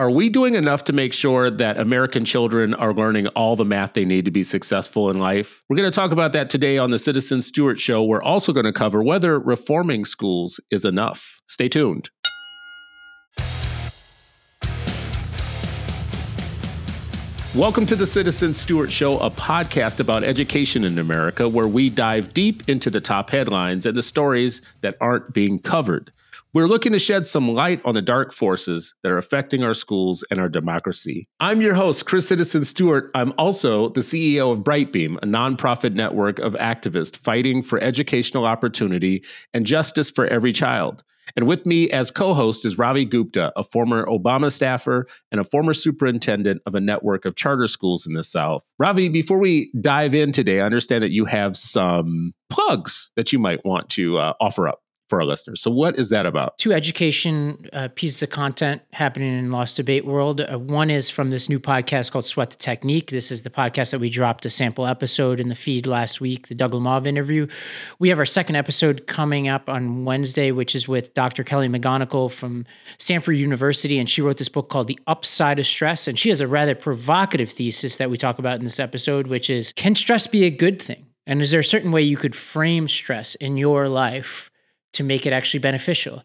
Are we doing enough to make sure that American children are learning all the math they need to be successful in life? We're going to talk about that today on the Citizen Stewart Show. We're also going to cover whether reforming schools is enough. Stay tuned. Welcome to the Citizen Stewart Show, a podcast about education in America, where we dive deep into the top headlines and the stories that aren't being covered. We're looking to shed some light on the dark forces that are affecting our schools and our democracy. I'm your host, Chris Citizen Stewart. I'm also the CEO of Brightbeam, a nonprofit network of activists fighting for educational opportunity and justice for every child. And with me as co host is Ravi Gupta, a former Obama staffer and a former superintendent of a network of charter schools in the South. Ravi, before we dive in today, I understand that you have some plugs that you might want to uh, offer up for our listeners. So, what is that about? Two education uh, pieces of content happening in Lost Debate World. Uh, one is from this new podcast called Sweat the Technique. This is the podcast that we dropped a sample episode in the feed last week, the Doug Lemov interview. We have our second episode coming up on Wednesday, which is with Dr. Kelly McGonigal from Stanford University. And she wrote this book called The Upside of Stress. And she has a rather provocative thesis that we talk about in this episode, which is Can stress be a good thing? And is there a certain way you could frame stress in your life to make it actually beneficial.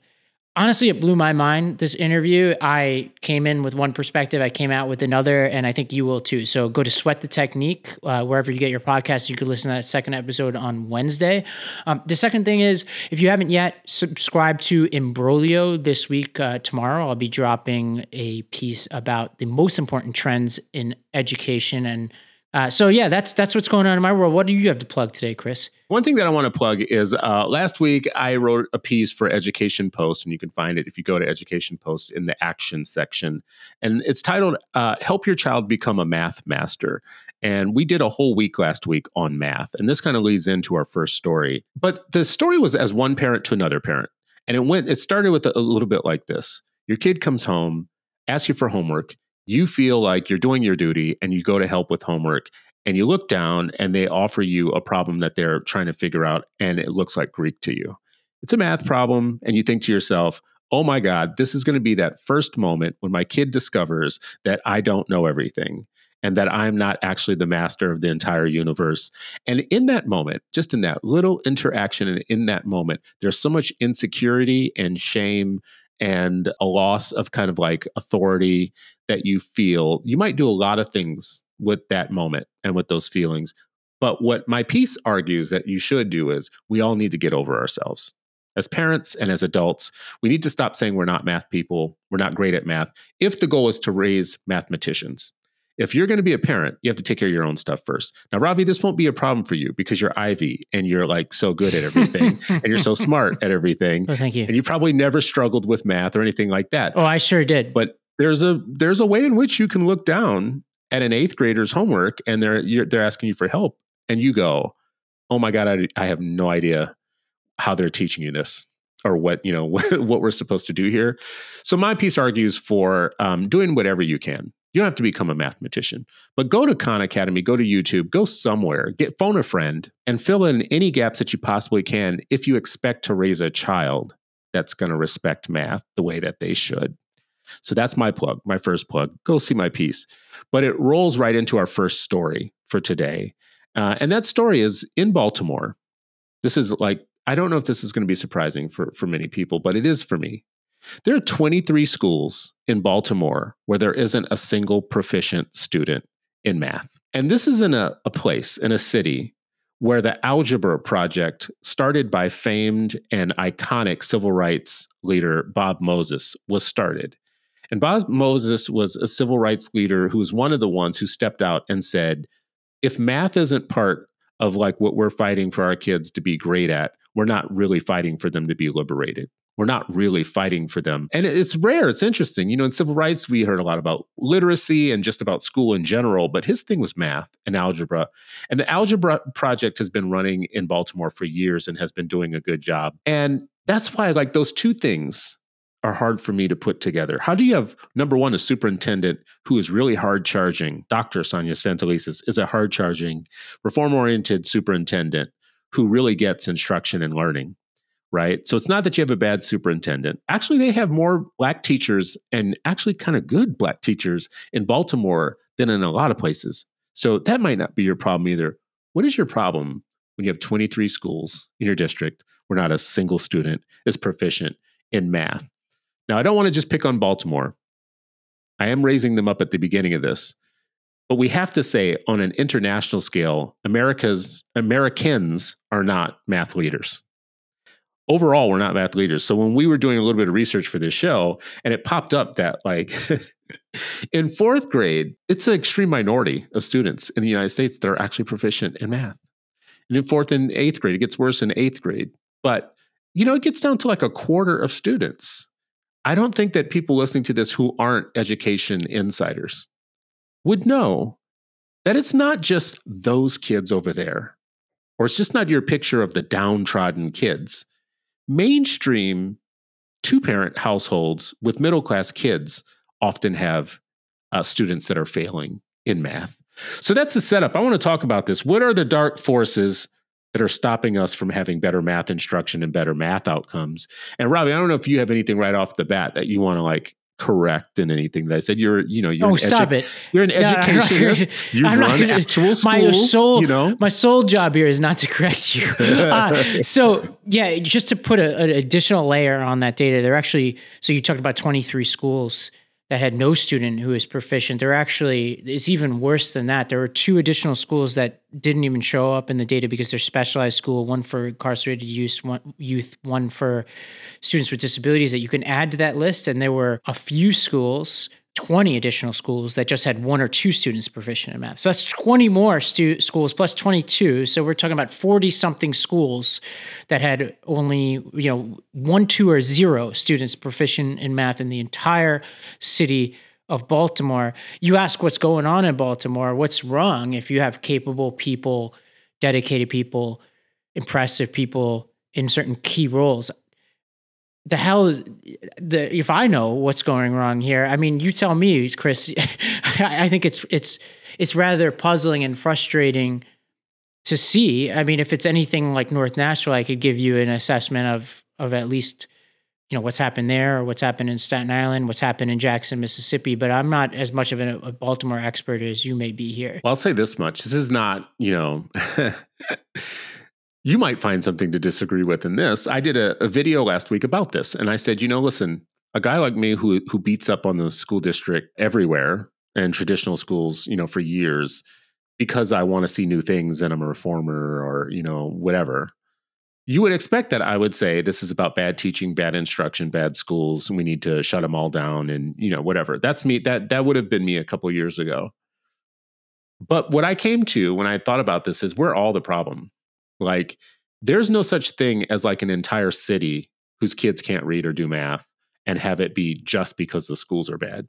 Honestly, it blew my mind this interview. I came in with one perspective, I came out with another, and I think you will too. So go to Sweat the Technique, uh, wherever you get your podcast. You could listen to that second episode on Wednesday. Um, the second thing is, if you haven't yet subscribed to Imbroglio this week, uh, tomorrow, I'll be dropping a piece about the most important trends in education and uh, so yeah, that's that's what's going on in my world. What do you have to plug today, Chris? One thing that I want to plug is uh, last week I wrote a piece for Education Post, and you can find it if you go to Education Post in the action section. And it's titled uh, Help Your Child Become a Math Master. And we did a whole week last week on math. And this kind of leads into our first story. But the story was as one parent to another parent. And it went, it started with a, a little bit like this Your kid comes home, asks you for homework you feel like you're doing your duty and you go to help with homework and you look down and they offer you a problem that they're trying to figure out and it looks like Greek to you. It's a math problem and you think to yourself, oh my God, this is going to be that first moment when my kid discovers that I don't know everything and that I'm not actually the master of the entire universe. And in that moment, just in that little interaction and in that moment, there's so much insecurity and shame and a loss of kind of like authority that you feel. You might do a lot of things with that moment and with those feelings. But what my piece argues that you should do is we all need to get over ourselves. As parents and as adults, we need to stop saying we're not math people, we're not great at math, if the goal is to raise mathematicians if you're going to be a parent, you have to take care of your own stuff first. Now, Ravi, this won't be a problem for you because you're Ivy and you're like so good at everything and you're so smart at everything. Oh, thank you. And you probably never struggled with math or anything like that. Oh, I sure did. But there's a there's a way in which you can look down at an eighth grader's homework and they're they're asking you for help and you go, "Oh my god, I, I have no idea how they're teaching you this." or what you know what we're supposed to do here. So my piece argues for um, doing whatever you can. You don't have to become a mathematician, but go to Khan Academy, go to YouTube, go somewhere, get phone a friend, and fill in any gaps that you possibly can if you expect to raise a child that's going to respect math the way that they should. So that's my plug, my first plug. Go see my piece. But it rolls right into our first story for today. Uh, and that story is in Baltimore. This is like, I don't know if this is going to be surprising for, for many people, but it is for me. There are 23 schools in Baltimore where there isn't a single proficient student in math. And this is in a, a place, in a city, where the Algebra Project, started by famed and iconic civil rights leader Bob Moses, was started. And Bob Moses was a civil rights leader who was one of the ones who stepped out and said, if math isn't part of like what we're fighting for our kids to be great at, we're not really fighting for them to be liberated we're not really fighting for them. And it's rare. It's interesting. You know, in civil rights, we heard a lot about literacy and just about school in general, but his thing was math and algebra. And the Algebra Project has been running in Baltimore for years and has been doing a good job. And that's why, like, those two things are hard for me to put together. How do you have number one, a superintendent who is really hard charging? Dr. Sonja Santelises is, is a hard charging, reform oriented superintendent who really gets instruction and learning right? So it's not that you have a bad superintendent. Actually, they have more black teachers and actually kind of good black teachers in Baltimore than in a lot of places. So that might not be your problem either. What is your problem when you have 23 schools in your district where not a single student is proficient in math? Now, I don't want to just pick on Baltimore. I am raising them up at the beginning of this. But we have to say, on an international scale, America's Americans are not math leaders. Overall, we're not math leaders. So when we were doing a little bit of research for this show, and it popped up that like in fourth grade, it's an extreme minority of students in the United States that are actually proficient in math. And in fourth and eighth grade, it gets worse in eighth grade. But you know, it gets down to like a quarter of students. I don't think that people listening to this who aren't education insiders would know that it's not just those kids over there, or it's just not your picture of the downtrodden kids. Mainstream two parent households with middle class kids often have uh, students that are failing in math. So that's the setup. I want to talk about this. What are the dark forces that are stopping us from having better math instruction and better math outcomes? And Ravi, I don't know if you have anything right off the bat that you want to like correct in anything that I said. You're, you know, you're. Oh, stop it! You're an no, educationist. You've I'm run not, actual schools. My sole, you know, my sole job here is not to correct you. uh, so, yeah, just to put a, an additional layer on that data, they're actually. So you talked about 23 schools that had no student who is proficient. There actually is even worse than that. There were two additional schools that didn't even show up in the data because they're specialized school, one for incarcerated youth, one, youth, one for students with disabilities that you can add to that list. And there were a few schools 20 additional schools that just had one or two students proficient in math. So that's 20 more stu- schools plus 22. So we're talking about 40 something schools that had only, you know, one, two, or zero students proficient in math in the entire city of Baltimore. You ask what's going on in Baltimore, what's wrong if you have capable people, dedicated people, impressive people in certain key roles the hell the if I know what's going wrong here, I mean, you tell me, Chris. I think it's it's it's rather puzzling and frustrating to see. I mean, if it's anything like North Nashville, I could give you an assessment of of at least you know what's happened there, or what's happened in Staten Island, what's happened in Jackson, Mississippi. But I'm not as much of a, a Baltimore expert as you may be here. Well, I'll say this much: this is not you know. you might find something to disagree with in this. I did a, a, video last week about this, and I said, you know, listen, a guy like me who who beats up on the school district everywhere and traditional schools, you know, for years, because I want to see new things and I'm a reformer or you know whatever. You would expect that I would say this is about bad teaching, bad instruction, bad schools, we need to shut them all down and you know whatever. That's me. That that would have been me a couple years ago. But what I came to when I thought about this is we're all the problem like, there's no such thing as like an entire city whose kids can't read or do math and have it be just because the schools are bad.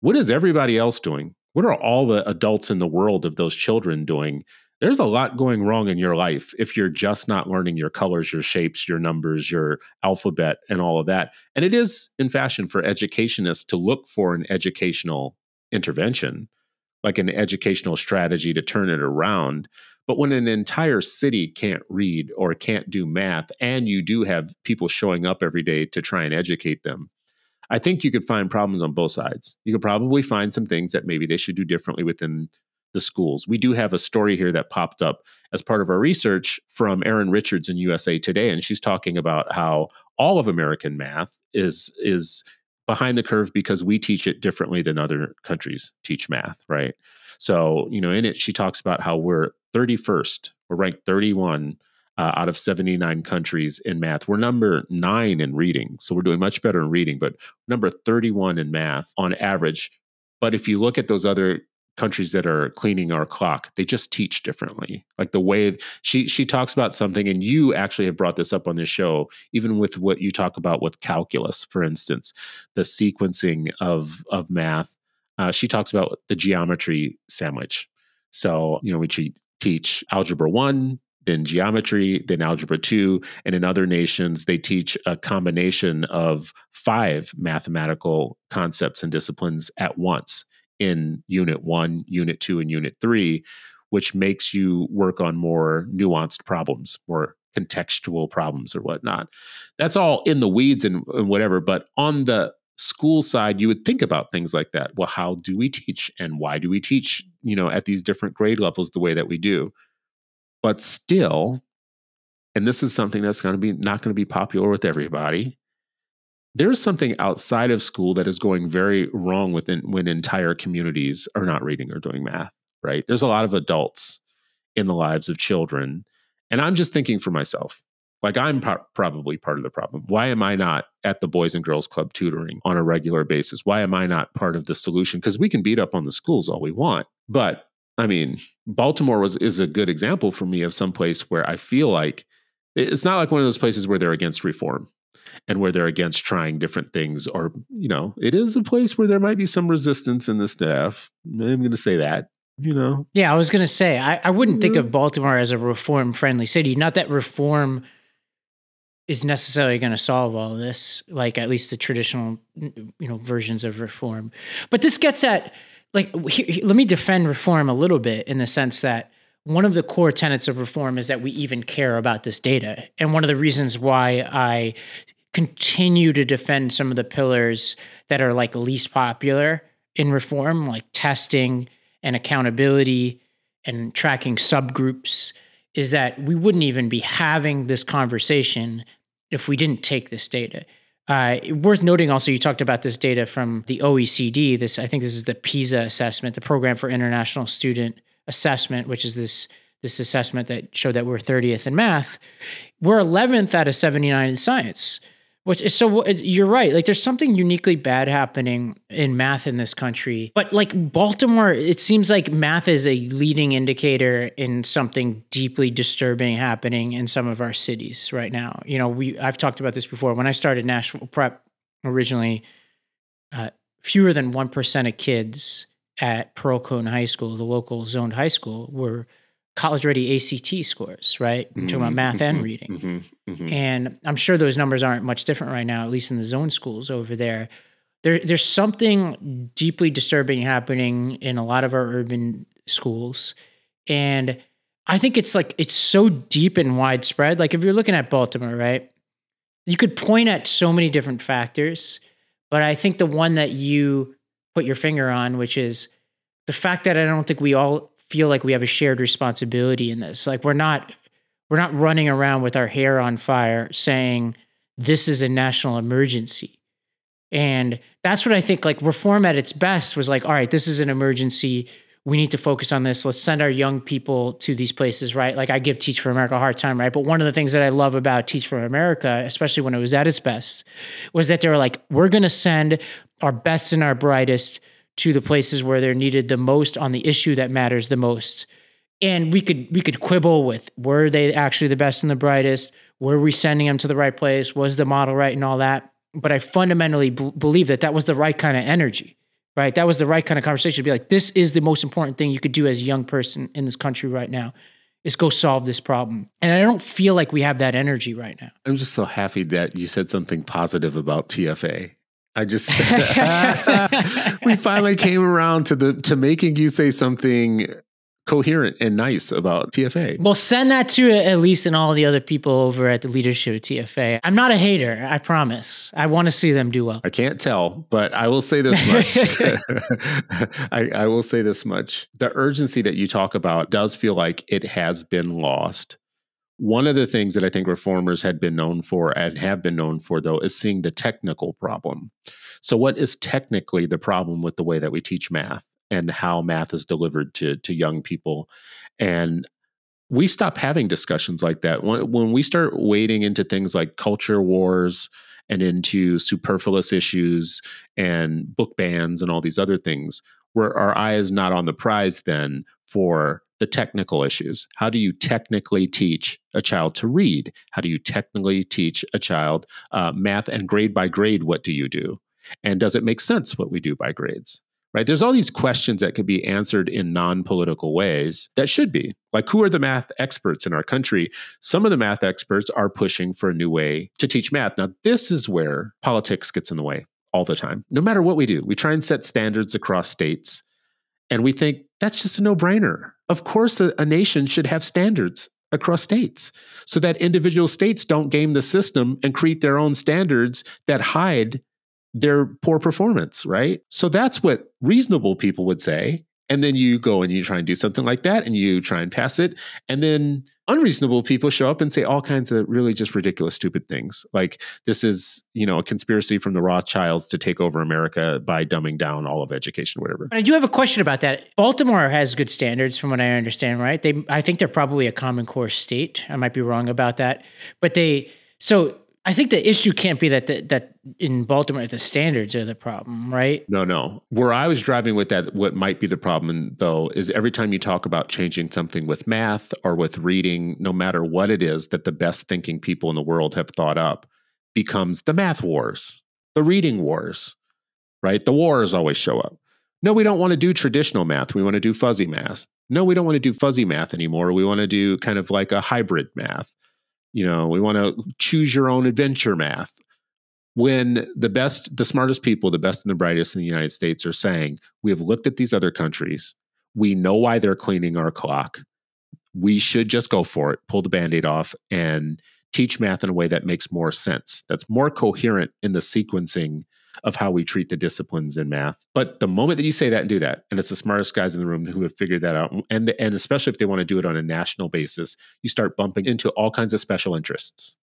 What is everybody else doing? What are all the adults in the world of those children doing? There's a lot going wrong in your life if you're just not learning your colors, your shapes, your numbers, your alphabet, and all of that. And it is in fashion for educationists to look for an educational intervention, like an educational strategy to turn it around. But when an entire city can't read or can't do math, and you do have people showing up every day to try and educate them, I think you could find problems on both sides. You could probably find some things that maybe they should do differently within the schools. We do have a story here that popped up as part of our research from Erin Richards in USA Today, and she's talking about how all of American math is is behind the curve because we teach it differently than other countries teach math, right? So, you know, in it, she talks about how we're 31st, we're ranked 31 uh, out of 79 countries in math. We're number nine in reading. So we're doing much better in reading, but number 31 in math on average. But if you look at those other countries that are cleaning our clock they just teach differently like the way she she talks about something and you actually have brought this up on this show even with what you talk about with calculus for instance the sequencing of of math uh, she talks about the geometry sandwich so you know we teach algebra 1 then geometry, then algebra 2. And in other nations, they teach a combination of five mathematical concepts and disciplines at once in unit one, unit two, and unit three, which makes you work on more nuanced problems, more contextual problems or whatnot. That's all in the weeds and, and whatever. But on the school side, you would think about things like that. Well, how do we teach and why do we teach, you know, at these different grade levels the way that we do? But still, and this is something that's going to be not going to be popular with everybody. There's something outside of school that is going very wrong within when entire communities are not reading or doing math, right? There's a lot of adults in the lives of children. And I'm just thinking for myself, like I'm pro- probably part of the problem. Why am I not at the Boys and Girls Club tutoring on a regular basis? Why am I not part of the solution? Because we can beat up on the schools all we want, but I mean, Baltimore was is a good example for me of some place where I feel like it's not like one of those places where they're against reform and where they're against trying different things or you know it is a place where there might be some resistance in the staff. I'm going to say that you know? Yeah i was going to say i, I wouldn't think of baltimore as a reform friendly city. Not that reform is necessarily going to solve all this like at least the traditional you know versions of reform. But this gets at like let me defend reform a little bit in the sense that one of the core tenets of reform is that we even care about this data. And one of the reasons why I continue to defend some of the pillars that are like least popular in reform, like testing and accountability and tracking subgroups, is that we wouldn't even be having this conversation if we didn't take this data. Uh, worth noting also, you talked about this data from the OECD. This, I think, this is the PISA assessment, the Program for International Student assessment, which is this this assessment that showed that we're 30th in math, we're 11th out of 79 in science. Which is so you're right. Like there's something uniquely bad happening in math in this country. But like Baltimore, it seems like math is a leading indicator in something deeply disturbing happening in some of our cities right now. You know, we I've talked about this before. When I started Nashville Prep originally, uh, fewer than 1% of kids at Pearl-Cohn High School, the local zoned high school, were college ready ACT scores, right? I'm talking about mm-hmm, math and mm-hmm, reading. Mm-hmm, mm-hmm. And I'm sure those numbers aren't much different right now, at least in the zone schools over there. There, there's something deeply disturbing happening in a lot of our urban schools. And I think it's like, it's so deep and widespread. Like if you're looking at Baltimore, right? You could point at so many different factors, but I think the one that you put your finger on, which is the fact that I don't think we all feel like we have a shared responsibility in this. Like we're not we're not running around with our hair on fire saying this is a national emergency. And that's what I think like reform at its best was like, all right, this is an emergency. We need to focus on this. Let's send our young people to these places, right? Like I give Teach for America a hard time, right? But one of the things that I love about Teach for America, especially when it was at its best, was that they were like, we're going to send our best and our brightest to the places where they're needed the most on the issue that matters the most. And we could we could quibble with were they actually the best and the brightest? Were we sending them to the right place? Was the model right and all that? But I fundamentally b- believe that that was the right kind of energy, right? That was the right kind of conversation to be like, this is the most important thing you could do as a young person in this country right now is go solve this problem. And I don't feel like we have that energy right now. I'm just so happy that you said something positive about TFA. I just we finally came around to the to making you say something coherent and nice about TFA. Well, send that to Elise and all the other people over at the leadership of TFA. I'm not a hater, I promise. I want to see them do well. I can't tell, but I will say this much. I, I will say this much. The urgency that you talk about does feel like it has been lost one of the things that I think reformers had been known for and have been known for, though, is seeing the technical problem. So, what is technically the problem with the way that we teach math and how math is delivered to, to young people? And we stop having discussions like that. When, when we start wading into things like culture wars and into superfluous issues and book bans and all these other things, where our eye is not on the prize then for the technical issues. How do you technically teach a child to read? How do you technically teach a child uh, math and grade by grade? What do you do? And does it make sense what we do by grades? Right? There's all these questions that could be answered in non political ways that should be. Like, who are the math experts in our country? Some of the math experts are pushing for a new way to teach math. Now, this is where politics gets in the way all the time. No matter what we do, we try and set standards across states and we think that's just a no brainer. Of course, a, a, nation should have standards across states so that individual states don't game the system and create their own standards that hide their poor performance, right? So that's what reasonable people would say. And then you go and you try and do something like that and you try and pass it. And then unreasonable people show up and say all kinds of really just ridiculous, stupid things. Like this is, you know, a conspiracy from the Rothschilds to take over America by dumbing down all of education, whatever. I do have a question about that. Baltimore has good standards from what I understand, right? They I think they're probably a common core state. I might be wrong about that. But they so I think the issue can't be that the, that in Baltimore the standards are the problem, right? No, no. Where I was driving with that, what might be the problem though, is every time you talk about changing something with math or with reading, no matter what it is that the best thinking people in the world have thought up, becomes the math wars, the reading wars, right? The wars always show up. No, we don't want to do traditional math. We want to do fuzzy math. No, we don't want to do fuzzy math anymore. We want to do kind of like a hybrid math you know we want to choose your own adventure math. When the best the smartest people the best and the brightest in the united states are saying we have looked at these other countries. We know why they're cleaning our clock. We should just go for it pull the band-aid off and teach math in a way that makes more sense that's more coherent in the sequencing of how we treat the disciplines in math. But the moment that you say that and do that, and it's the smartest guys in the room who have figured that out, and and especially if they want to do it on a national basis, you start bumping into all kinds of special interests,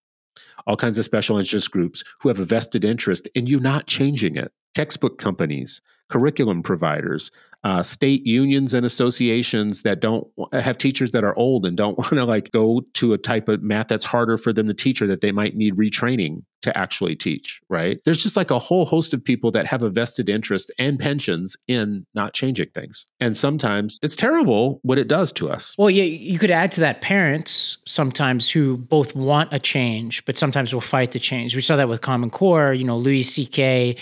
all kinds of special interest groups who have a vested interest in you not changing it. Textbook companies, curriculum providers, uh, state unions and associations that don't have teachers that are old and don't want to like go to a type of math that's harder for them to teach or that they might need retraining to actually teach, right? There's just like a whole host of people that have a vested interest and pensions in not changing things. And sometimes it's terrible what it does to us. Well, yeah, you could add to that parents sometimes who both want a change, but sometimes will fight the change. We saw that with Common Core, you know, Louis C.K.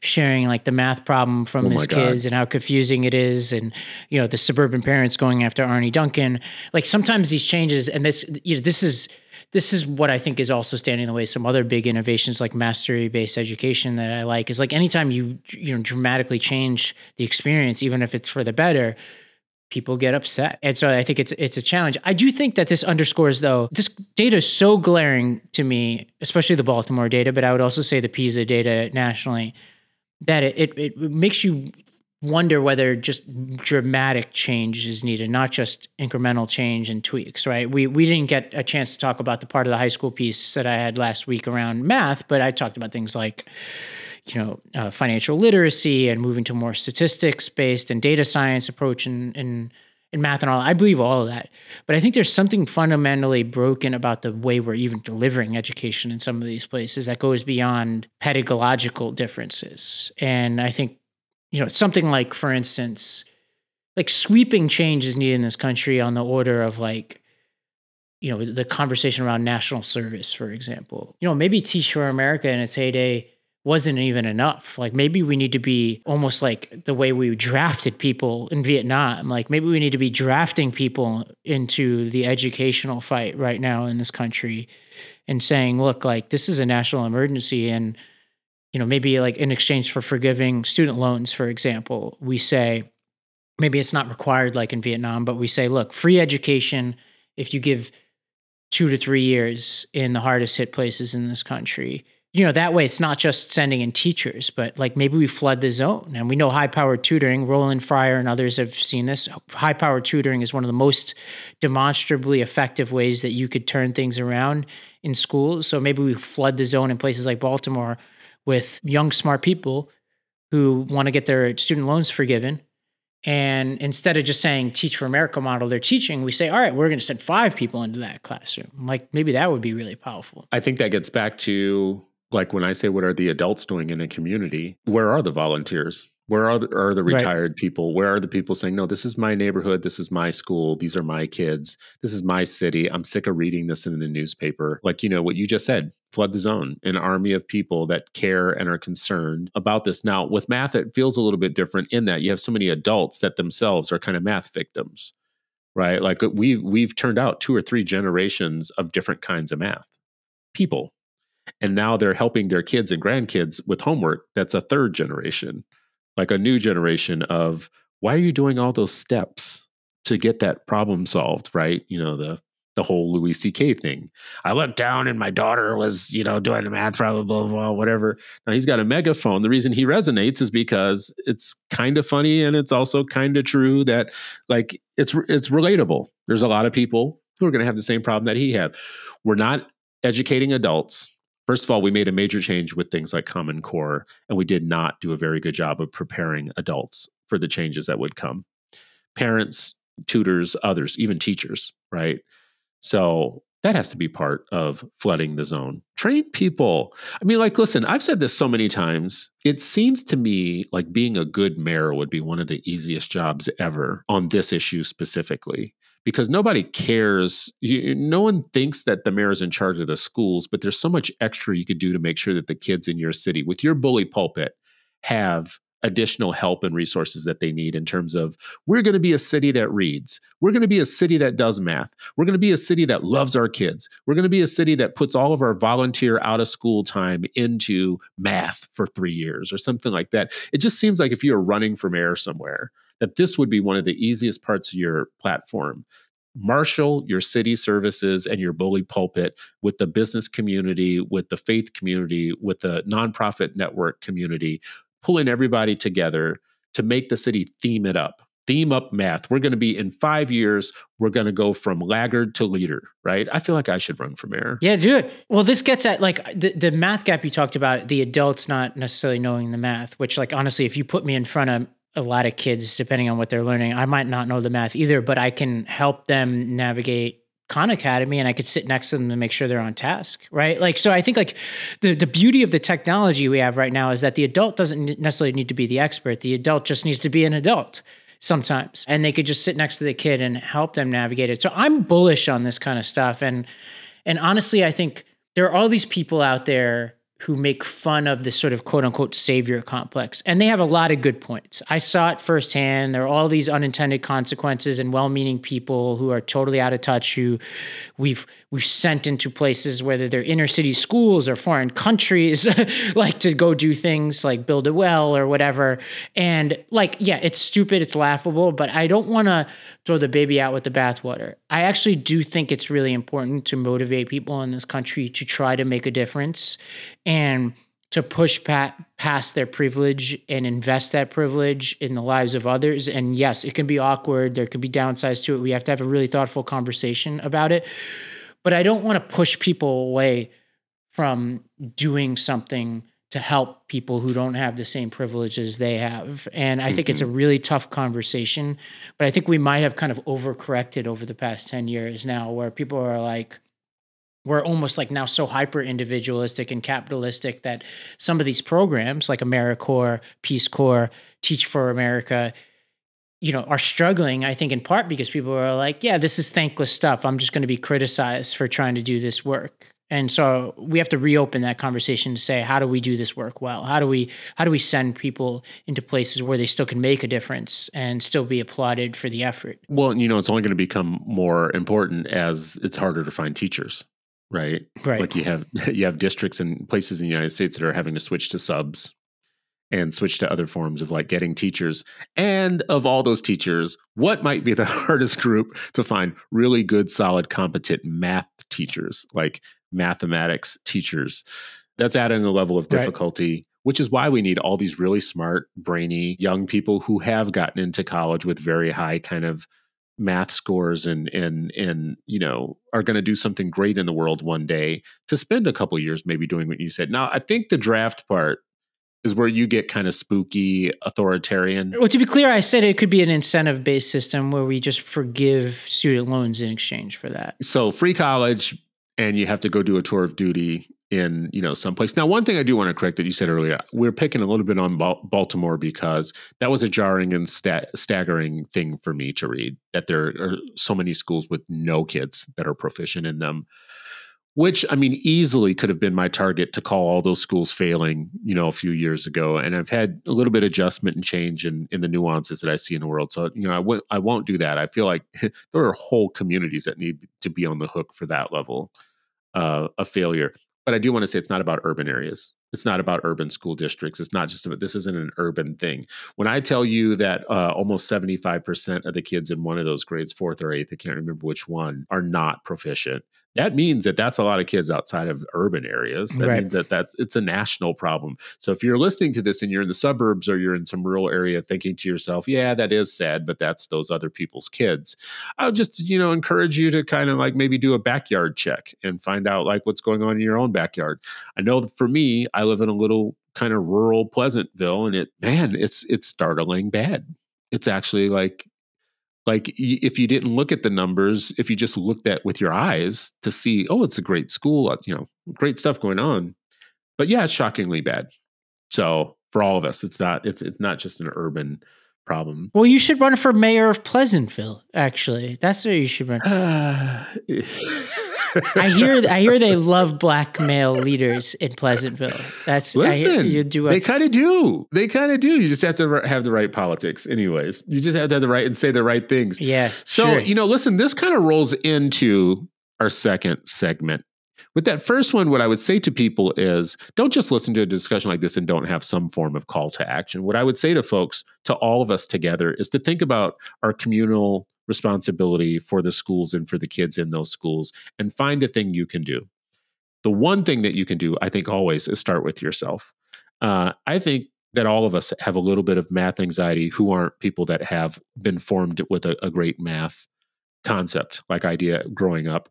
sharing like the math problem from oh his kids and how confusing it is. And, you know, the suburban parents going after Arne Duncan. Like sometimes these changes, and this, you know, this is, this is what I think is also standing in the way some other big innovations like mastery based education that I like is like anytime you you know dramatically change the experience even if it's for the better people get upset and so I think it's it's a challenge I do think that this underscores though this data is so glaring to me especially the Baltimore data but I would also say the PISA data nationally that it, it, it makes you wonder whether just dramatic change is needed, not just incremental change and tweaks, right? We we didn't get a chance to talk about the part of the high school piece that I had last week around math, but I talked about things like you know uh, financial literacy and moving to more statistics based and data science approach in, in in math and all. I believe all of that, but I think there's something fundamentally broken about the way we're even delivering education in some of these places that goes beyond pedagogical differences. And I think you know, it's something like, for instance, like sweeping change is needed in this country on the order of like, you know, the conversation around national service, for example. You know, maybe Teach for America in its heyday wasn't even enough. Like maybe we need to be almost like the way we drafted people in Vietnam. Like maybe we need to be drafting people into the educational fight right now in this country and saying, look, like this is a national emergency and you know, maybe like in exchange for forgiving student loans, for example, we say, maybe it's not required like in Vietnam, but we say, look, free education if you give two to three years in the hardest hit places in this country. You know, that way it's not just sending in teachers, but like maybe we flood the zone. And we know high powered tutoring, Roland Fryer and others have seen this. High powered tutoring is one of the most demonstrably effective ways that you could turn things around in schools. So maybe we flood the zone in places like Baltimore with young, smart people who want to get their student loans forgiven. And instead of just saying teach for America model, they're teaching, we say, all right, we're going to send five people into that classroom. Like maybe that would be really powerful. I think that gets back to like when I say, what are the adults doing in a community? Where are the volunteers? Where are the, are the retired right. people? Where are the people saying, no, this is my neighborhood. This is my school. These are my kids. This is my city. I'm sick of reading this in the newspaper. Like, you know, what you just said flood the zone, an army of people that care and are concerned about this. Now, with math, it feels a little bit different in that you have so many adults that themselves are kind of math victims, right? Like we we've turned out two or three generations of different kinds of math people. And now they're helping their kids and grandkids with homework. That's a third generation like a new generation of why are you doing all those steps to get that problem solved right you know the the whole Louis C.K. thing. I looked down and my daughter was, you know, doing the math, blah, blah, blah, whatever. Now he's got a megaphone. The reason he resonates is because it's kind of funny and it's also kind of true that like it's it's relatable. There's a lot of people who are going to have the same problem that he had. We're not educating adults. First of all, we made a major change with things like Common Core, and we did not do a very good job of preparing adults for the changes that would come. Parents, tutors, others, even teachers, right? So that has to be part of flooding the zone. Train people. I mean, like, listen, I've said this so many times. It seems to me like being a good mayor would be one of the easiest jobs ever on this issue specifically because nobody cares. You, no one thinks that the mayor is in charge of the schools, but there's so much extra you could do to make sure that the kids in your city, with your bully pulpit, have additional help and resources that they need in terms of we're going to be a city that reads. We're going to be a city that does math. We're going to be a city that loves our kids. We're going to be a city that puts all of our volunteer out of school time into math for 3 years or something like that. It just seems like if you're running for mayor somewhere that this would be one of the easiest parts of your platform marshal your city services and your bully pulpit with the business community, with the faith community, with the nonprofit network community, pulling everybody together to make the city theme it up. Theme up math. We're going to be in five years, we're going to go from laggard to leader, right? I feel like I should run for mayor. Yeah, do it. Well, this gets at like the, the math gap you talked about, the adults not necessarily knowing the math, which, like, honestly, if you put me in front of a lot of kids, depending on what they're learning, I might not know the math either, but I can help them navigate Khan Academy and I could sit next to them to make sure they're on task, right? Like, so I think like the, the beauty of the technology we have right now is that the adult doesn't necessarily need to be the expert. The adult just needs to be an adult sometimes. And they could just sit next to the kid and help them navigate it. So I'm bullish on this kind of stuff. And, and honestly, I think there are all these people out there who make fun of this sort of quote unquote savior complex. And they have a lot of good points. I saw it firsthand. There are all these unintended consequences and well meaning people who are totally out of touch, who we've we've sent into places, whether they're inner city schools or foreign countries, like to go do things like build a well or whatever. And like, yeah, it's stupid, it's laughable, but I don't want to throw the baby out with the bathwater. I actually do think it's really important to motivate people in this country to try to make a difference and to push past their privilege and invest that privilege in the lives of others. And yes, it can be awkward. There can be downsides to it. We have to have a really thoughtful conversation about it but I don't want to push people away from doing something to help people who don't have the same privileges they have. And I mm-hmm. think it's a mm-hmm. really tough conversation, but I think we might have kind of overcorrected over the past 10 years now where people are like, we're almost like now so hyper individualistic and capitalistic that some of these programs like AmeriCorps, Peace Corps, Teach for America, you know, are struggling, I think in part because people are like, yeah, this is thankless stuff. I'm just going to be criticized for trying to do this work. And so we have to reopen that conversation to say, how do we do this work well? How do we how do we send people into places where they still can make a difference and still be applauded for the effort? Well, you know, it's only going to become more important as it's harder to find teachers, right? Right. Like you have you have districts and places in the United States that are having to switch to subs and switch to other forms of like getting teachers. And of all those teachers, what might be the hardest group to find really good, solid, competent math teachers, like mathematics teachers? That's adding a level of difficulty. Right. Which is why we need all these really smart, brainy young people who have gotten into college with very high kind of math scores and and and you know are going to do something great in the world one day to spend a couple years maybe doing what you said. Now, I think the draft part is where you get kind of spooky authoritarian. Well, to be clear, I said it could be an incentive based system where we just forgive student loans in exchange for that. So free college, and you have to go do a tour of duty in you know someplace. Now, one thing I do want to correct that you said earlier, we're picking a little bit on Baltimore because that was a jarring and staggering thing for me to read that there are so many schools with no kids that are proficient in them which I mean easily could have been my target to call all those schools failing, you know, a few years ago. And I've had a little bit of adjustment and change in, in the nuances that I see in the world. So, you know, I w- I won't do that. I feel like there are whole communities that need to be on the hook for that level uh, of failure. But I do want to say it's not about urban areas. It's not about urban school districts. It's not just about this isn't an urban thing. When I tell you that uh, almost 75% of the kids in one of those grades, fourth or eighth, I can't remember which one, are not proficient, that means that that's a lot of kids outside of urban areas. That Right. means that that's it's a national problem. So if you're listening to this and you're in the suburbs or you're in some rural area thinking to yourself, yeah, that is sad, but that's those other people's kids. I'll just, you know, encourage you to kind of like maybe do a backyard check and find out like what's going on in your own backyard. I know for me, I live in a little kind of rural Pleasantville and it man, it's it's startling bad. It's actually like like if you didn't look at the numbers, if you just looked at with your eyes to see, oh, it's a great school, uh, you know, great stuff going on. But yeah, it's shockingly bad. So for all of us, it's not it's it's not just an urban problem. Well, you should run for mayor of Pleasantville. Actually, that's where you should run. I hear I hear they love black male leaders in Pleasantville. That's Listen, you do. A, they kind of do. They kind of do. You just have to have the right politics, anyways. You just have to have the right and say the right things. yeah. So, sure. you know, listen, this kind of rolls into our second segment. With that first one, what I would say to people is don't just listen to a discussion like this and don't have some form of call to action. What I would say to folks, to all of us together, is to think about our communal responsibility for the schools and for the kids in those schools and find a thing you can do. The one thing that you can do, I think, always is start with yourself. Uh, I think that all of us have a little bit of math anxiety who aren't people that have been formed with a, a great math concept, like idea growing up.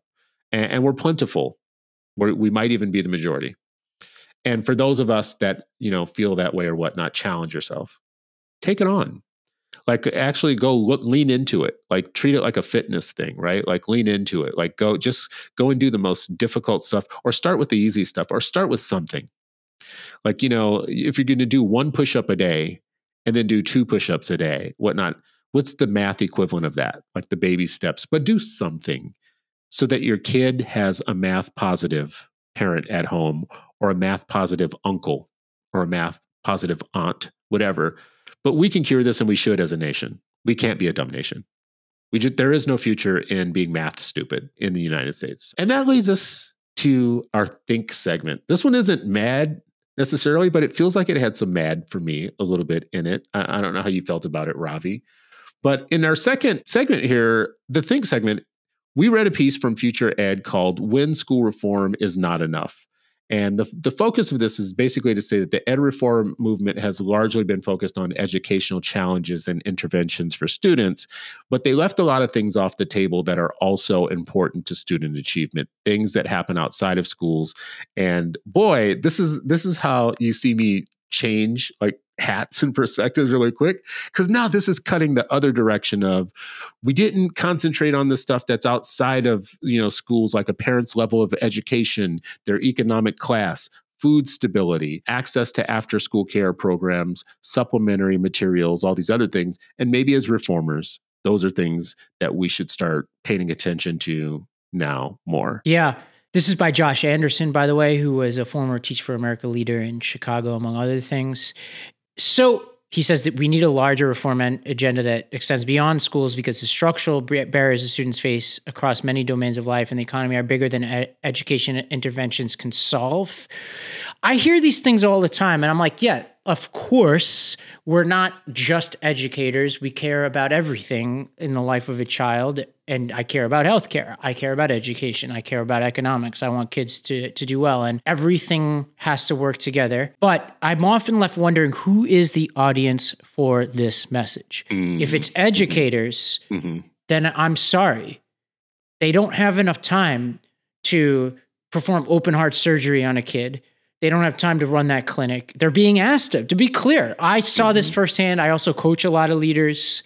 And, and we're plentiful. We're, we might even be the majority. And for those of us that, you know, feel that way or whatnot, challenge yourself. Take it on. Like actually go look, lean into it. Like treat it like a fitness thing, right? Like lean into it. Like go, just go and do the most difficult stuff or start with the easy stuff or start with something. Like, you know, if you're going to do one push up a day and then do two push ups a day, whatnot, what's the math equivalent of that? Like the baby steps, but do something so that your kid has a math positive parent at home or a math positive uncle or a math positive aunt, whatever. But we can cure this and we should as a nation. We can't be a dumb nation. We just, there is no future in being math stupid in the United States. And that leads us to our think segment. This one isn't mad necessarily, but it feels like it had some mad for me a little bit in it. I, I don't know how you felt about it, Ravi. But in our second segment here, the think segment, we read a piece from FutureEd called When School Reform is Not Enough. And the, the focus of this is basically to say that the ed reform movement has largely been focused on educational challenges and interventions for students, but they left a lot of things off the table that are also important to student achievement, things that happen outside of schools. And boy, this is this is how you see me change like hats and perspectives really quick because now this is cutting the other direction of we didn't concentrate on the stuff that's outside of you know schools like a parent's level of education their economic class food stability access to after school care programs supplementary materials all these other things and maybe as reformers those are things that we should start paying attention to now more Yeah. This is by Josh Anderson, by the way, who was a former Teach for America leader in Chicago, among other things. So he says that we need a larger reform agenda that extends beyond schools because the structural barriers that students face across many domains of life and the economy are bigger than ed- education interventions can solve. I hear these things all the time, and I'm like, yeah, of course, we're not just educators. We care about everything in the life of a child. And I care about healthcare. I care about education. I care about economics. I want kids to, to do well. And everything has to work together. But I'm often left wondering who is the audience for this message? If it's educators, Mhm. then I'm sorry. They don't have enough time to perform open heart surgery on a kid. They don't have time to run that clinic. They're being asked to. To be clear, I saw this firsthand. I also coach a lot of leaders,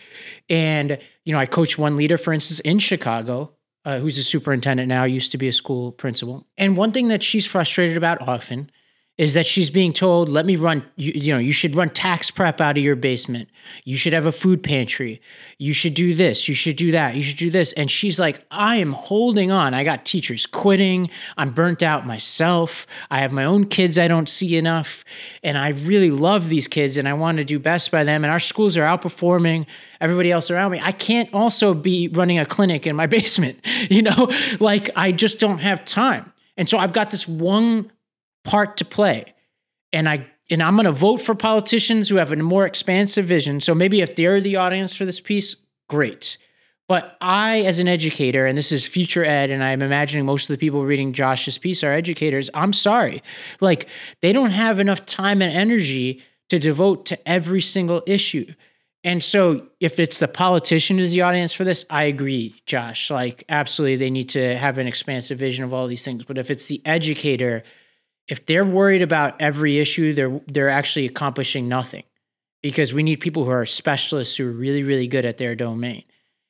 and you know, I coach one leader, for instance, in Chicago, uh, who's a superintendent now, used to be a school principal. And one thing that she's frustrated about often is that she's being told, let me run, you, you know, you should run tax prep out of your basement. You should have a food pantry. You should do this. You should do that. You should do this. And she's like, I am holding on. I got teachers quitting. I'm burnt out myself. I have my own kids I don't see enough. And I really love these kids and I want to do best by them. And our schools are outperforming everybody else around me. I can't also be running a clinic in my basement, you know, like I just don't have time. And so I've got this one part to play. and I and I'm going to vote for politicians who have a more expansive vision. So maybe if they're the audience for this piece, great. But I, as an educator, and this is FutureEd, and I'm imagining most of the people reading Josh's piece are educators. I'm sorry. Like, they don't have enough time and energy to devote to every single issue. And so, if it's the politician who's the audience for this, I agree, Josh. Like, absolutely, they need to have an expansive vision of all these things. But if it's the educator, if they're worried about every issue, they're they're actually accomplishing nothing because we need people who are specialists who are really, really good at their domain.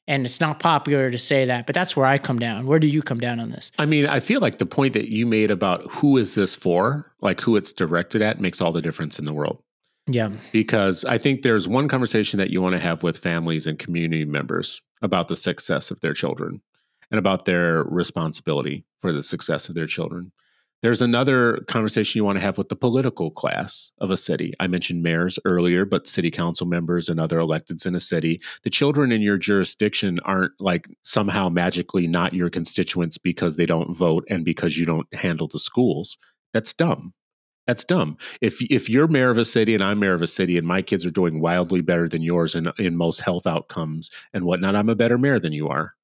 And it's not popular to say that, but that's where I come down. Where do you come down on this? I mean, I feel like the point that you made about who is this for, like who it's directed at, makes all the difference in the world. Yeah. Because I think there's one conversation that you want to have with families and community members about the success of their children and about their responsibility for the success of their children. There's another conversation you want to have with the political class of a city. I mentioned mayors earlier, but city council members and other electeds in a city. The children in your jurisdiction aren't like somehow magically not your constituents because they don't vote and because you don't handle the schools. That's dumb. That's dumb. If if you're mayor of a city and I'm mayor of a city and my kids are doing wildly better than yours in in most health outcomes and whatnot, I'm a better mayor than you are.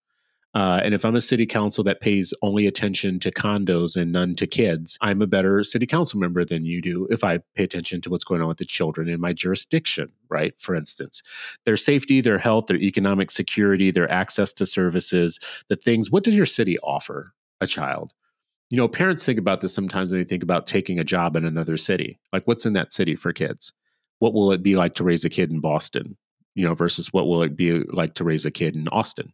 Uh, and if I'm a city council that pays only attention to condos and none to kids, I'm a better city council member than you do if I pay attention to what's going on with the children in my jurisdiction, right? For instance, their safety, their health, their economic security, their access to services, the things. What does your city offer a child? You know, parents think about this sometimes when they think about taking a job in another city. Like, what's in that city for kids? What will it be like to raise a kid in Boston? You know, versus what will it be like to raise a kid in Austin?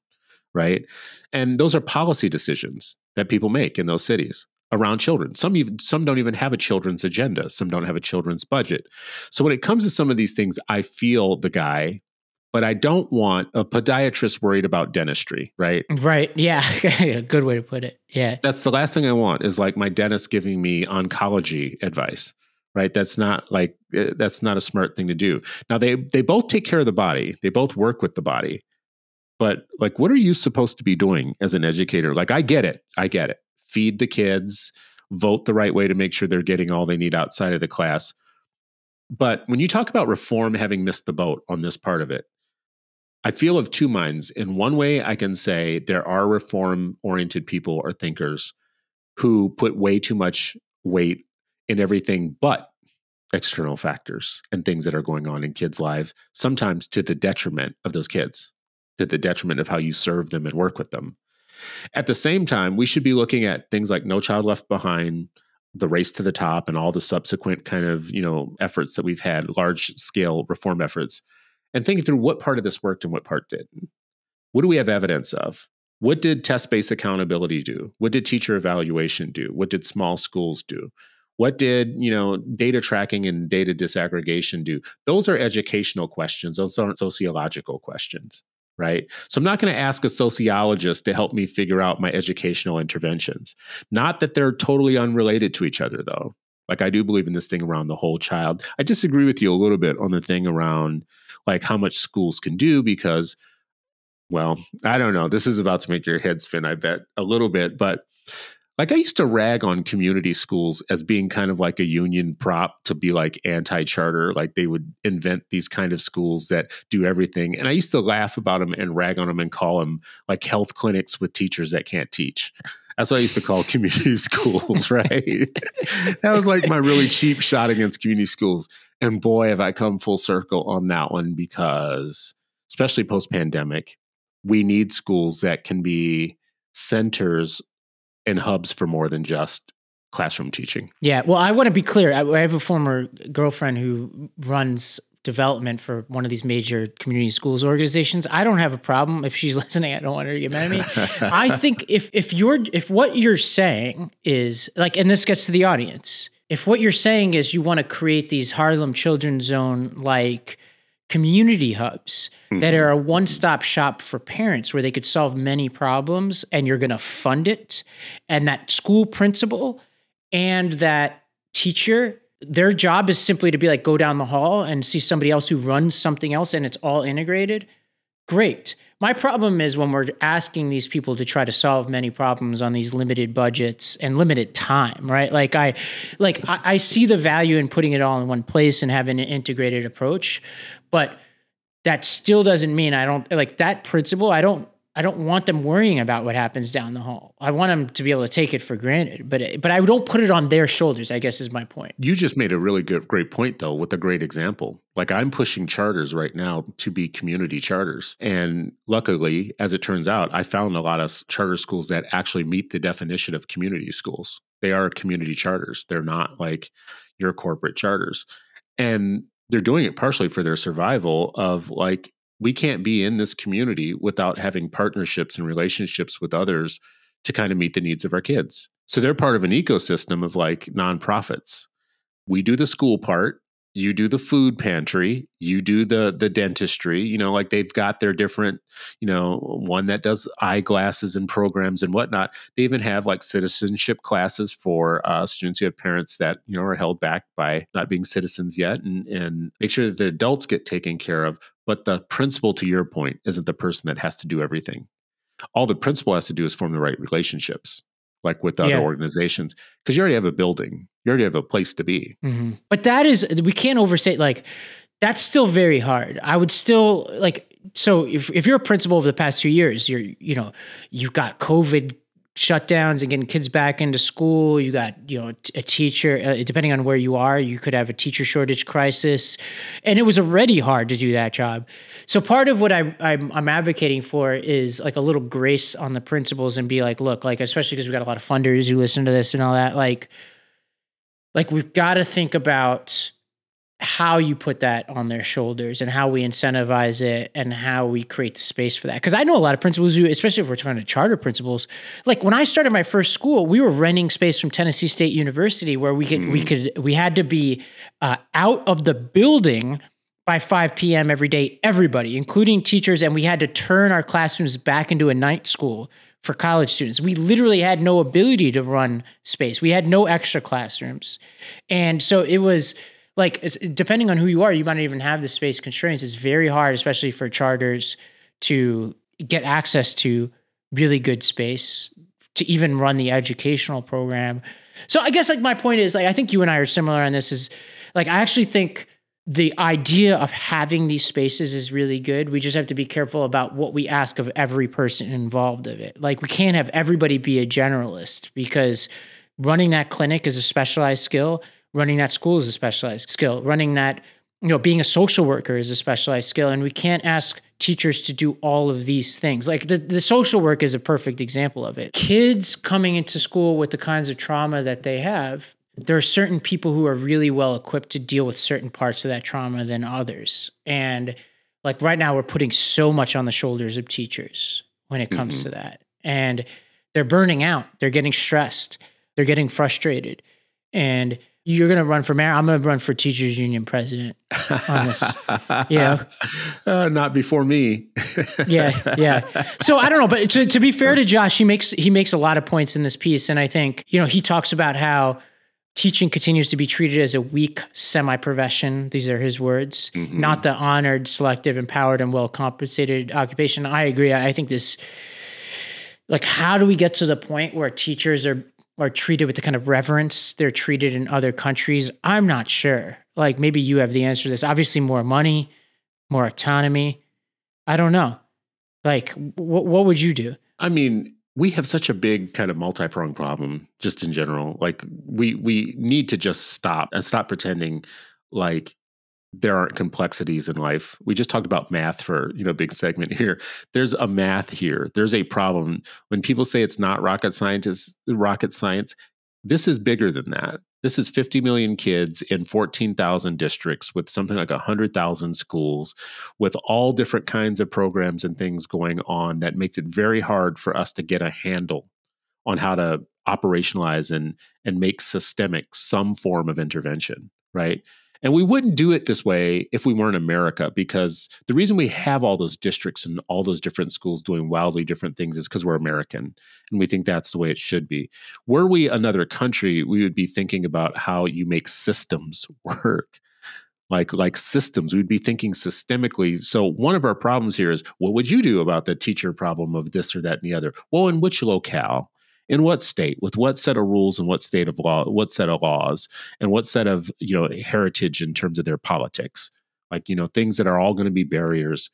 Right? And those are policy decisions that people make in those cities around children. Some even some don't even have a children's agenda. Some don't have a children's budget. So when it comes to some of these things, I feel the guy, but I don't want a podiatrist worried about dentistry, right? Right. Yeah. Good way to put it. Yeah. That's the last thing I want is like my dentist giving me oncology advice. Right. That's not like eh, that's not a smart thing to do. Now they they both take care of the body. They both work with the body but like what are you supposed to be doing as an educator? Like i get it i get it. Feed the kids vote the right way to make sure they're getting all they need outside of the class. But when you talk about reform having missed the boat on this part of it i feel of two minds. In one way i can say there are reform oriented people or thinkers who put way too much weight in everything but external factors and things that are going on in kids' lives, sometimes to the detriment of those kids to the detriment of how you serve them and work with them. At the same time, we should be looking at things like No Child Left Behind, the race to the top, and all the subsequent kind of you know efforts that we've had, large scale reform efforts, and thinking through what part of this worked and what part didn't. What do we have evidence of? What did test based accountability do? What did teacher evaluation do? What did small schools do? What did you know data tracking and data disaggregation do? Those are educational questions. Those aren't sociological questions right? So I'm not going to ask a sociologist to help me figure out my educational interventions. Not that they're totally unrelated to each other, though. Like I do believe in this thing around the whole child. I disagree with you a little bit on the thing around like how much schools can do because, well, I don't know. This is about to make your head spin, I bet, a little bit. But like I used to rag on community schools as being kind of like a union prop to be like anti-charter, like they would invent these kind of schools that do everything. And I used to laugh about them and rag on them and call them like health clinics with teachers that can't teach. That's what I used to call community schools, right? that was like my really cheap shot against community schools. And boy, have I come full circle on that one because, especially post pandemic, we need schools that can be centers and hubs for more than just classroom teaching. Yeah. Well, I want to be clear. I, I have a former girlfriend who runs development for one of these major community schools organizations. I don't have a problem if she's listening. I don't want her to get mad at me. I think if if you're if what you're saying is like, and this gets to the audience, if what you're saying is you want to create these Harlem Children's Zone like community hubs mm-hmm. that are a one-stop shop for parents where they could solve many problems and you're going to fund it and that school principal and that teacher their job is simply to be like go down the hall and see somebody else who runs something else and it's all integrated great. My problem is when we're asking these people to try to solve many problems on these limited budgets and limited time, right? Like I, like I, I see the value in putting it all in one place and having an integrated approach, but that still doesn't mean I don't like that principle. I don't I don't want them worrying about what happens down the hall. I want them to be able to take it for granted, but but I don't put it on their shoulders. I guess is my point. You just made a really good great point though with a great example. Like I'm pushing charters right now to be community charters. And luckily, as it turns out, I found a lot of charter schools that actually meet the definition of community schools. They are community charters. They're not like your corporate charters. And they're doing it partially for their survival of like we can't be in this community without having partnerships and relationships with others to kind of meet the needs of our kids. So they're part of an ecosystem of like nonprofits. We do the school part, you do the food pantry you do the the dentistry you know like they've got their different you know one that does eyeglasses and programs and whatnot they even have like citizenship classes for uh, students who have parents that you know are held back by not being citizens yet and and make sure that the adults get taken care of but the principal to your point isn't the person that has to do everything all the principal has to do is form the right relationships like with other yeah. organizations because you already have a building you already have a place to be mm-hmm. but that is we can't overstate like that's still very hard i would still like so if, if you're a principal over the past two years you're you know you've got covid shutdowns and getting kids back into school. You got, you know, a teacher, uh, depending on where you are, you could have a teacher shortage crisis. And it was already hard to do that job. So part of what I, I'm, I'm advocating for is like a little grace on the principals and be like, look, like, especially because we got a lot of funders who listen to this and all that, like, like we've got to think about how you put that on their shoulders and how we incentivize it and how we create the space for that. Because I know a lot of principals who, especially if we're talking to charter principals, like when I started my first school, we were renting space from Tennessee State University where we could mm. we could we had to be uh, out of the building by 5 p.m. every day, everybody, including teachers, and we had to turn our classrooms back into a night school for college students. We literally had no ability to run space. We had no extra classrooms. And so it was like depending on who you are, you might not even have the space constraints. It's very hard, especially for charters, to get access to really good space to even run the educational program. So I guess like my point is like I think you and I are similar on this is like I actually think the idea of having these spaces is really good. We just have to be careful about what we ask of every person involved of it. Like we can't have everybody be a generalist because running that clinic is a specialized skill running that school is a specialized skill. Running that you know being a social worker is a specialized skill and we can't ask teachers to do all of these things. Like the, the social work is a perfect example of it. Kids coming into school with the kinds of trauma that they have there are certain people who are really well equipped to deal with certain parts of that trauma than others. And like right now we're putting so much on the shoulders of teachers when it comes mm-hmm. to that. And they're burning out. They're getting stressed. They're getting frustrated. And you're going to run for mayor. I'm going to run for teachers union president on this. yeah. Uh, not before me. yeah. Yeah. So I don't know, but to, to be fair to Josh, he makes, he makes a lot of points in this piece. And I think, you know, he talks about how teaching continues to be treated as a weak semi-profession. These are his words, mm-hmm. not the honored, selective, empowered, and well-compensated occupation. I agree. I think this, like, how do we get to the point where teachers are are treated with the kind of reverence they're treated in other countries? I'm not sure. Like maybe you have the answer to this. Obviously, more money, more autonomy. I don't know. Like, what what would you do? I mean, we have such a big kind of multi-pronged problem just in general. Like we we need to just stop and stop pretending like there aren't complexities in life. We just talked about math for, you know, big segment here. There's a math here. There's a problem. When people say it's not rocket scientists, rocket science, this is bigger than that. This is 50 million kids in 14,000 districts with something like 100,000 schools with all different kinds of programs and things going on that makes it very hard for us to get a handle on how to operationalize and and make systemic some form of intervention, right? And we wouldn't do it this way if we weren't America, because the reason we have all those districts and all those different schools doing wildly different things is because we're American and we think that's the way it should be. Were we another country, we would be thinking about how you make systems work. like like systems we'd be thinking systemically so one of our problems here is what would you do about the teacher problem of this or that and the other well in which locale in what state with what set of rules and what state of law what set of laws and what set of you know heritage in terms of their politics like you know things that are all going to be barriers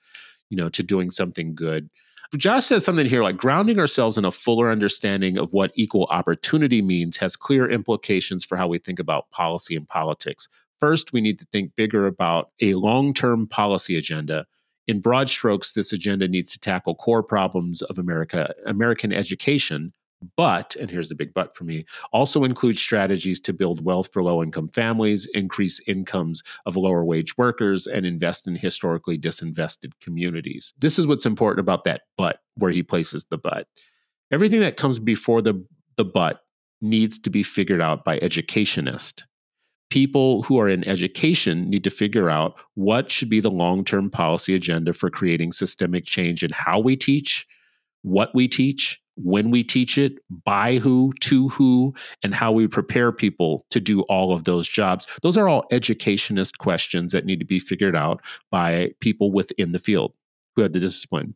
you know to doing something good Josh says something here like grounding ourselves in a fuller understanding of what equal opportunity means has clear implications for how we think about policy and politics. First, we need to think bigger about a long term policy agenda. In broad strokes, this agenda needs to tackle core problems of America, American education, but, and here's the big but for me, also includes strategies to build wealth for low income families, increase incomes of lower wage workers, and invest in historically disinvested communities. This is what's important about that but, where he places the but. Everything that comes before the, the but needs to be figured out by educationists people who are in education need to figure out what should be the long term policy agenda for creating systemic change in how we teach, what we teach, when we teach it, by who, to who, and how we prepare people to do all of those jobs. Those are all educationist questions that need to be figured out by people within the field who have the discipline.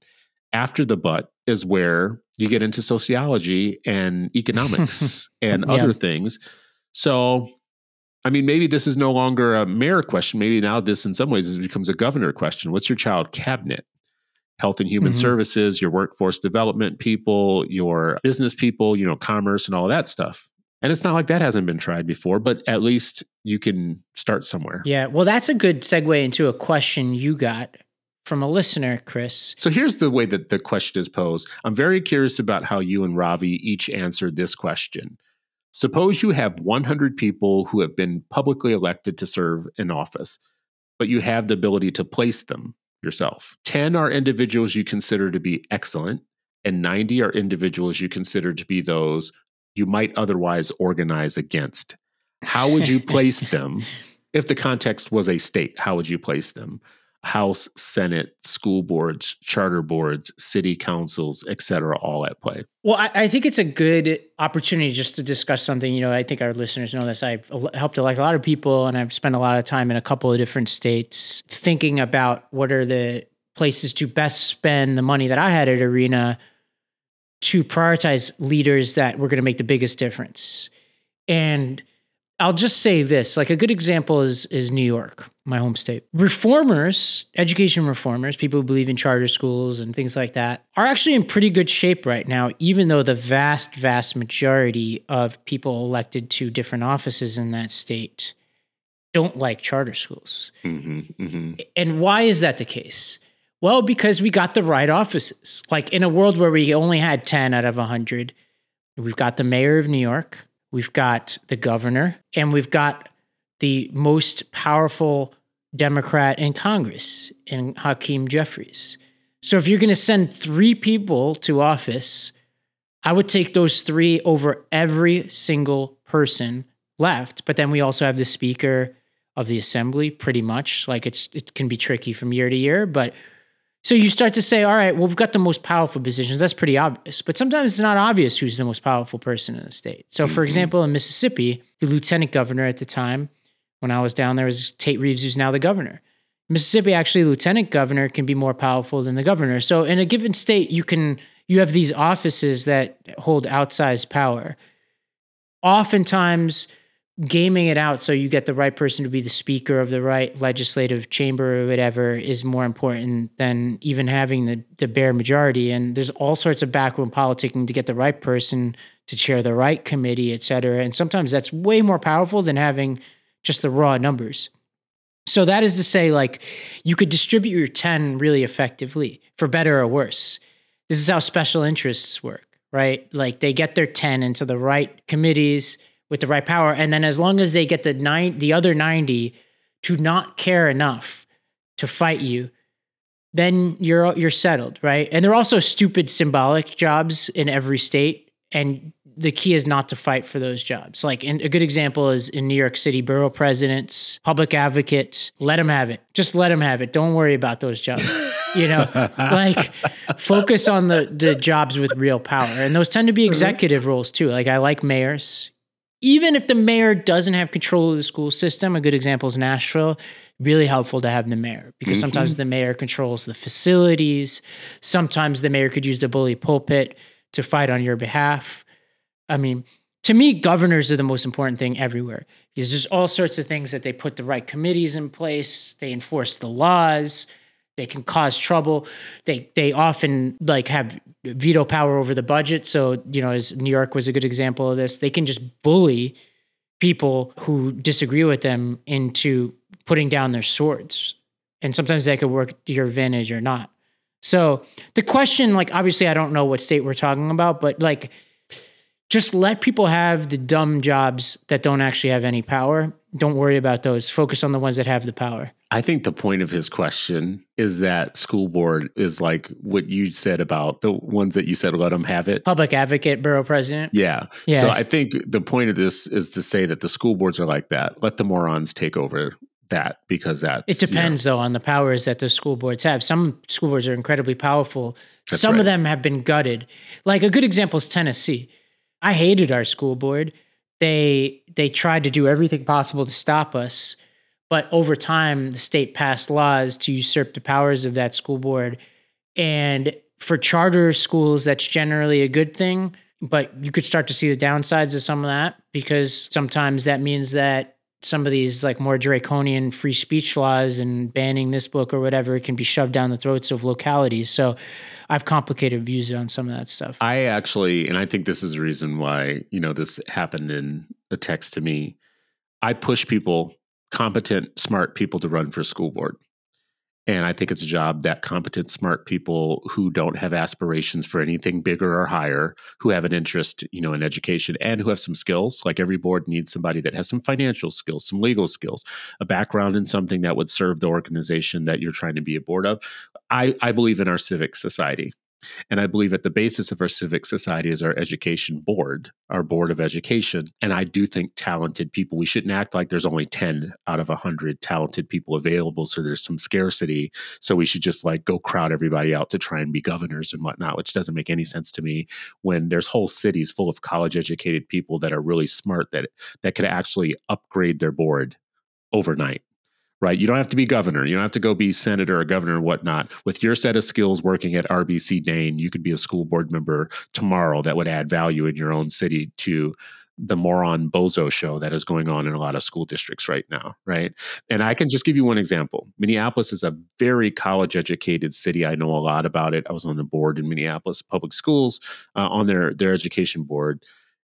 After the but is where you get into sociology and economics and yeah. other things. So I mean, maybe this is no longer a mayor question. Maybe now this, in some ways, becomes a governor question. What's your child cabinet? Health and Human mm-hmm. Services, your workforce development people, your business people, you know, commerce and all of that stuff. And it's not like that hasn't been tried before, but at least you can start somewhere. Yeah. Well, that's a good segue into a question you got from a listener, Chris. So here's the way that the question is posed. I'm very curious about how you and Ravi each answered this question. Suppose you have 100 people who have been publicly elected to serve in office, but you have the ability to place them yourself. 10 are individuals you consider to be excellent, and 90 are individuals you consider to be those you might otherwise organize against. How would you place them? If the context was a state, how would you place them? House, Senate, school boards, charter boards, city councils, et cetera, all at play. Well, I, I, think it's a good opportunity just to discuss something. You know, I think our listeners know this. I've helped like a lot of people, and I've spent a lot of time in a couple of different states thinking about what are the places to best spend the money that I had at Arena to prioritize leaders that were going to make the biggest difference. And I'll just say this like a good example is is New York, my home state. Reformers, education reformers, people who believe in charter schools and things like that, are actually in pretty good shape right now, even though the vast, vast majority of people elected to different offices in that state don't like charter schools. Mm-hmm, mm-hmm. And why is that the case? Well, because we got the right offices. Like in a world where we only had 10 out of 100, we've got the mayor of New York, we've got the governor, and we've got the most powerful Democrat in Congress in Hakeem Jeffries. So if you're going to send three people to office, I would take those three over every single person left. But then we also have the Speaker of the Assembly, pretty much. Like it's it can be tricky from year to year, but so you start to say, all right, well, we've got the most powerful positions. That's pretty obvious. But sometimes it's not obvious who's the most powerful person in the state. So, for mm-hmm. example, in Mississippi, the lieutenant governor at the time, when I was down there, was Tate Reeves, who's now the governor. Mississippi, actually, lieutenant governor can be more powerful than the governor. So, in a given state, you can you have these offices that hold outsized power. Oftentimes, gaming it out so you get the right person to be the speaker of the right legislative chamber or whatever is more important than even having the, the bare majority. And there's all sorts of backroom politicking to get the right person to chair the right committee, et cetera. And sometimes that's way more powerful than having just the raw numbers. So that is to say, like, you could distribute your 10 really effectively for better or worse. This is how special interests work, right? Like they get their 10 into the right committees with the right power. And then as long as they get the nine, the other 90 to not care enough to fight you, then you're you're settled, right? And there are also stupid symbolic jobs in every state, and the key is not to fight for those jobs. Like a good example is in New York City, borough presidents, public advocates, let them have it. Just let them have it. Don't worry about those jobs. you know, like focus on the the jobs with real power, and those tend to be mm-hmm. executive roles too. Like I like mayors even if the mayor doesn't have control of the school system, a good example is Nashville, really helpful to have the mayor because mm-hmm. sometimes the mayor controls the facilities. Sometimes the mayor could use the bully pulpit to fight on your behalf. I mean, to me, governors are the most important thing everywhere because there's all sorts of things that they put the right committees in place, they enforce the laws, they can cause trouble. They they often like have veto power over the budget. So, you know, as New York was a good example of this, they can just bully people who disagree with them into putting down their swords. And sometimes that could work your advantage or not. So the question, like, obviously, I don't know what state we're talking about, but like, just let people have the dumb jobs that don't actually have any power. Don't worry about those. Focus on the ones that have the power. I think the point of his question is that school board is like what you said about the ones that you said let them have it. Public advocate, borough president. Yeah. Yeah. So I think the point of this is to say that the school boards are like that. Let the morons take over that because that's It you know, depends, though, on the powers that the school boards have. Some school boards are incredibly powerful. Some right. of them have been gutted. Like a good example is Tennessee. I hated our school board. They they tried to do everything possible to stop us, but over time, the state passed laws to usurp the powers of that school board. And for charter schools, that's generally a good thing. But you could start to see the downsides of some of that because sometimes that means that some of these like more draconian free speech laws and banning this book or whatever can be shoved down the throats of localities. So I have complicated views on some of that stuff. I actually, and I think this is the reason why, you know, this happened in a text to me. I push people, competent, smart people to run for school board. And I think it's a job that competent, smart people who don't have aspirations for anything bigger or higher, who have an interest, you know, in education and who have some skills. Like every board needs somebody that has some financial skills, some legal skills, a background in something that would serve the organization that you're trying to be a board of. I, I believe in our civic society. And I believe at the basis of our civic society is our education board, our board of education. And I do think talented people, we shouldn't act like there's only 10 out of 100 talented people available. So there's some scarcity. So we should just like go crowd everybody out to try and be governors and whatnot, which doesn't make any sense to me when there's whole cities full of college educated people that are really smart that, that could actually upgrade their board overnight right? You don't have to be governor. You don't have to go be senator or governor or whatnot. With your set of skills working at RBC Dain, you could be a school board member tomorrow that would add value in your own city to the moron bozo show that is going on in a lot of school districts right now, right? And I can just give you one example. Minneapolis is a very college educated city. I know a lot about it. I was on the board in Minneapolis Public Schools uh, on their their education board.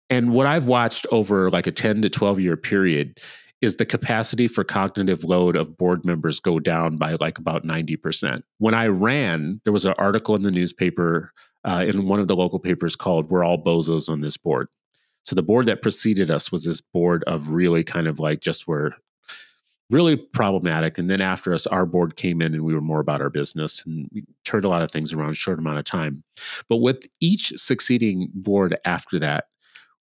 And what I've watched over like a 10 to 12 year period is the capacity for cognitive load of board members go down by like about 90%. When I ran, there was an article in the newspaper, uh, in one of the local papers called We're All Bozos on This Board. So the board that preceded us was this board of really kind of like just were really problematic. And then after us, our board came in and we were more about our business and we turned a lot of things around a short amount of time. But with each succeeding board after that,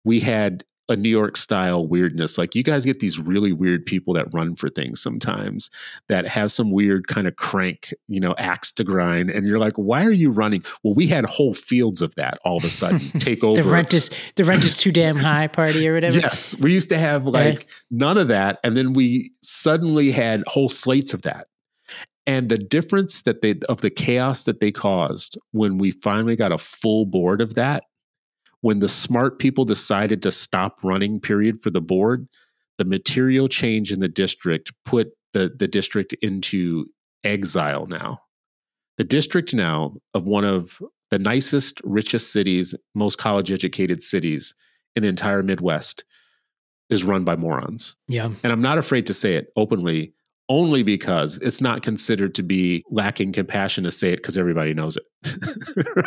we had a New York style weirdness. Like you guys get these really weird people that run for things sometimes that have some weird kind of crank, you know, axe to grind. And you're like, why are you running? Well, we had whole fields of that all of a sudden take over. the rent is the rent is too damn high party or whatever. Yes. We used to have like none of that. And then we suddenly had whole slates of that. And the difference that they of the chaos that they caused when we finally got a full board of that when the smart people decided to stop running period for the board the material change in the district put the, the district into exile now the district now of one of the nicest richest cities most college educated cities in the entire midwest is run by morons Yeah. and i'm not afraid to say it openly only because it's not considered to be lacking compassion to say it because everybody knows it.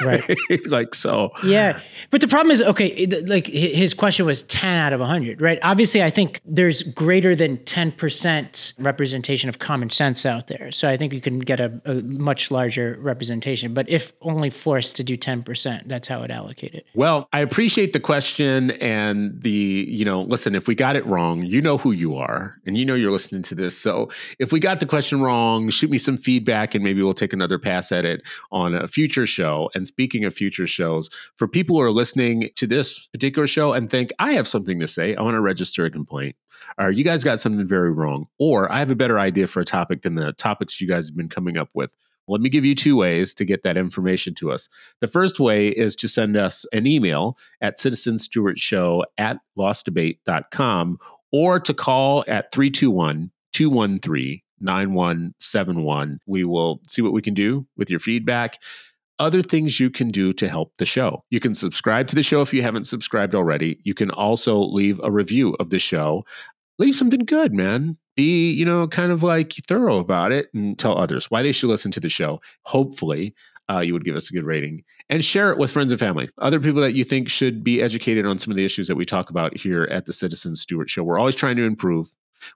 Right. like so. Yeah, but the problem is, okay, like his question was ten out of hundred, right? Obviously, I think there's greater than ten percent representation of common sense out there, so I think you can get a, a much larger representation. But if only forced to do ten percent, that's how it allocated. Well, I appreciate the question and the, you know, listen, if we got it wrong, you know who you are and you know you're listening to this. So if we got the question wrong, shoot me some feedback and maybe we'll take another pass at it on a future show. And speaking of future shows, for people who are listening to this particular show and think, I have something to say, I want to register a complaint, or you guys got something very wrong, or I have a better idea for a topic than the topics you guys have been coming up with. Let me give you two ways to get that information to us. The first way is to send us an email at citizenstewartshow at lostdebate.com or to call at 321 213 9171. We will see what we can do with your feedback. Other things you can do to help the show. You can subscribe to the show if you haven't subscribed already. You can also leave a review of the show. Leave something good, man. Be, you know, kind of like thorough about it and tell others why they should listen to the show. Hopefully, uh, you would give us a good rating and share it with friends and family, other people that you think should be educated on some of the issues that we talk about here at the Citizen Stewart Show. We're always trying to improve.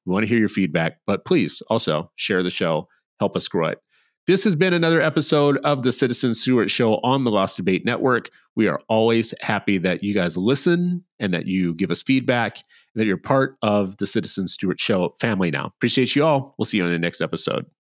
We want to hear your feedback, but please also share the show, help us grow it. This has been another episode of the Citizen Stewart Show on the Lost Debate Network. We are always happy that you guys listen and that you give us feedback and that you're part of the Citizen Stewart Show family now. Appreciate you all. We'll see you on the next episode.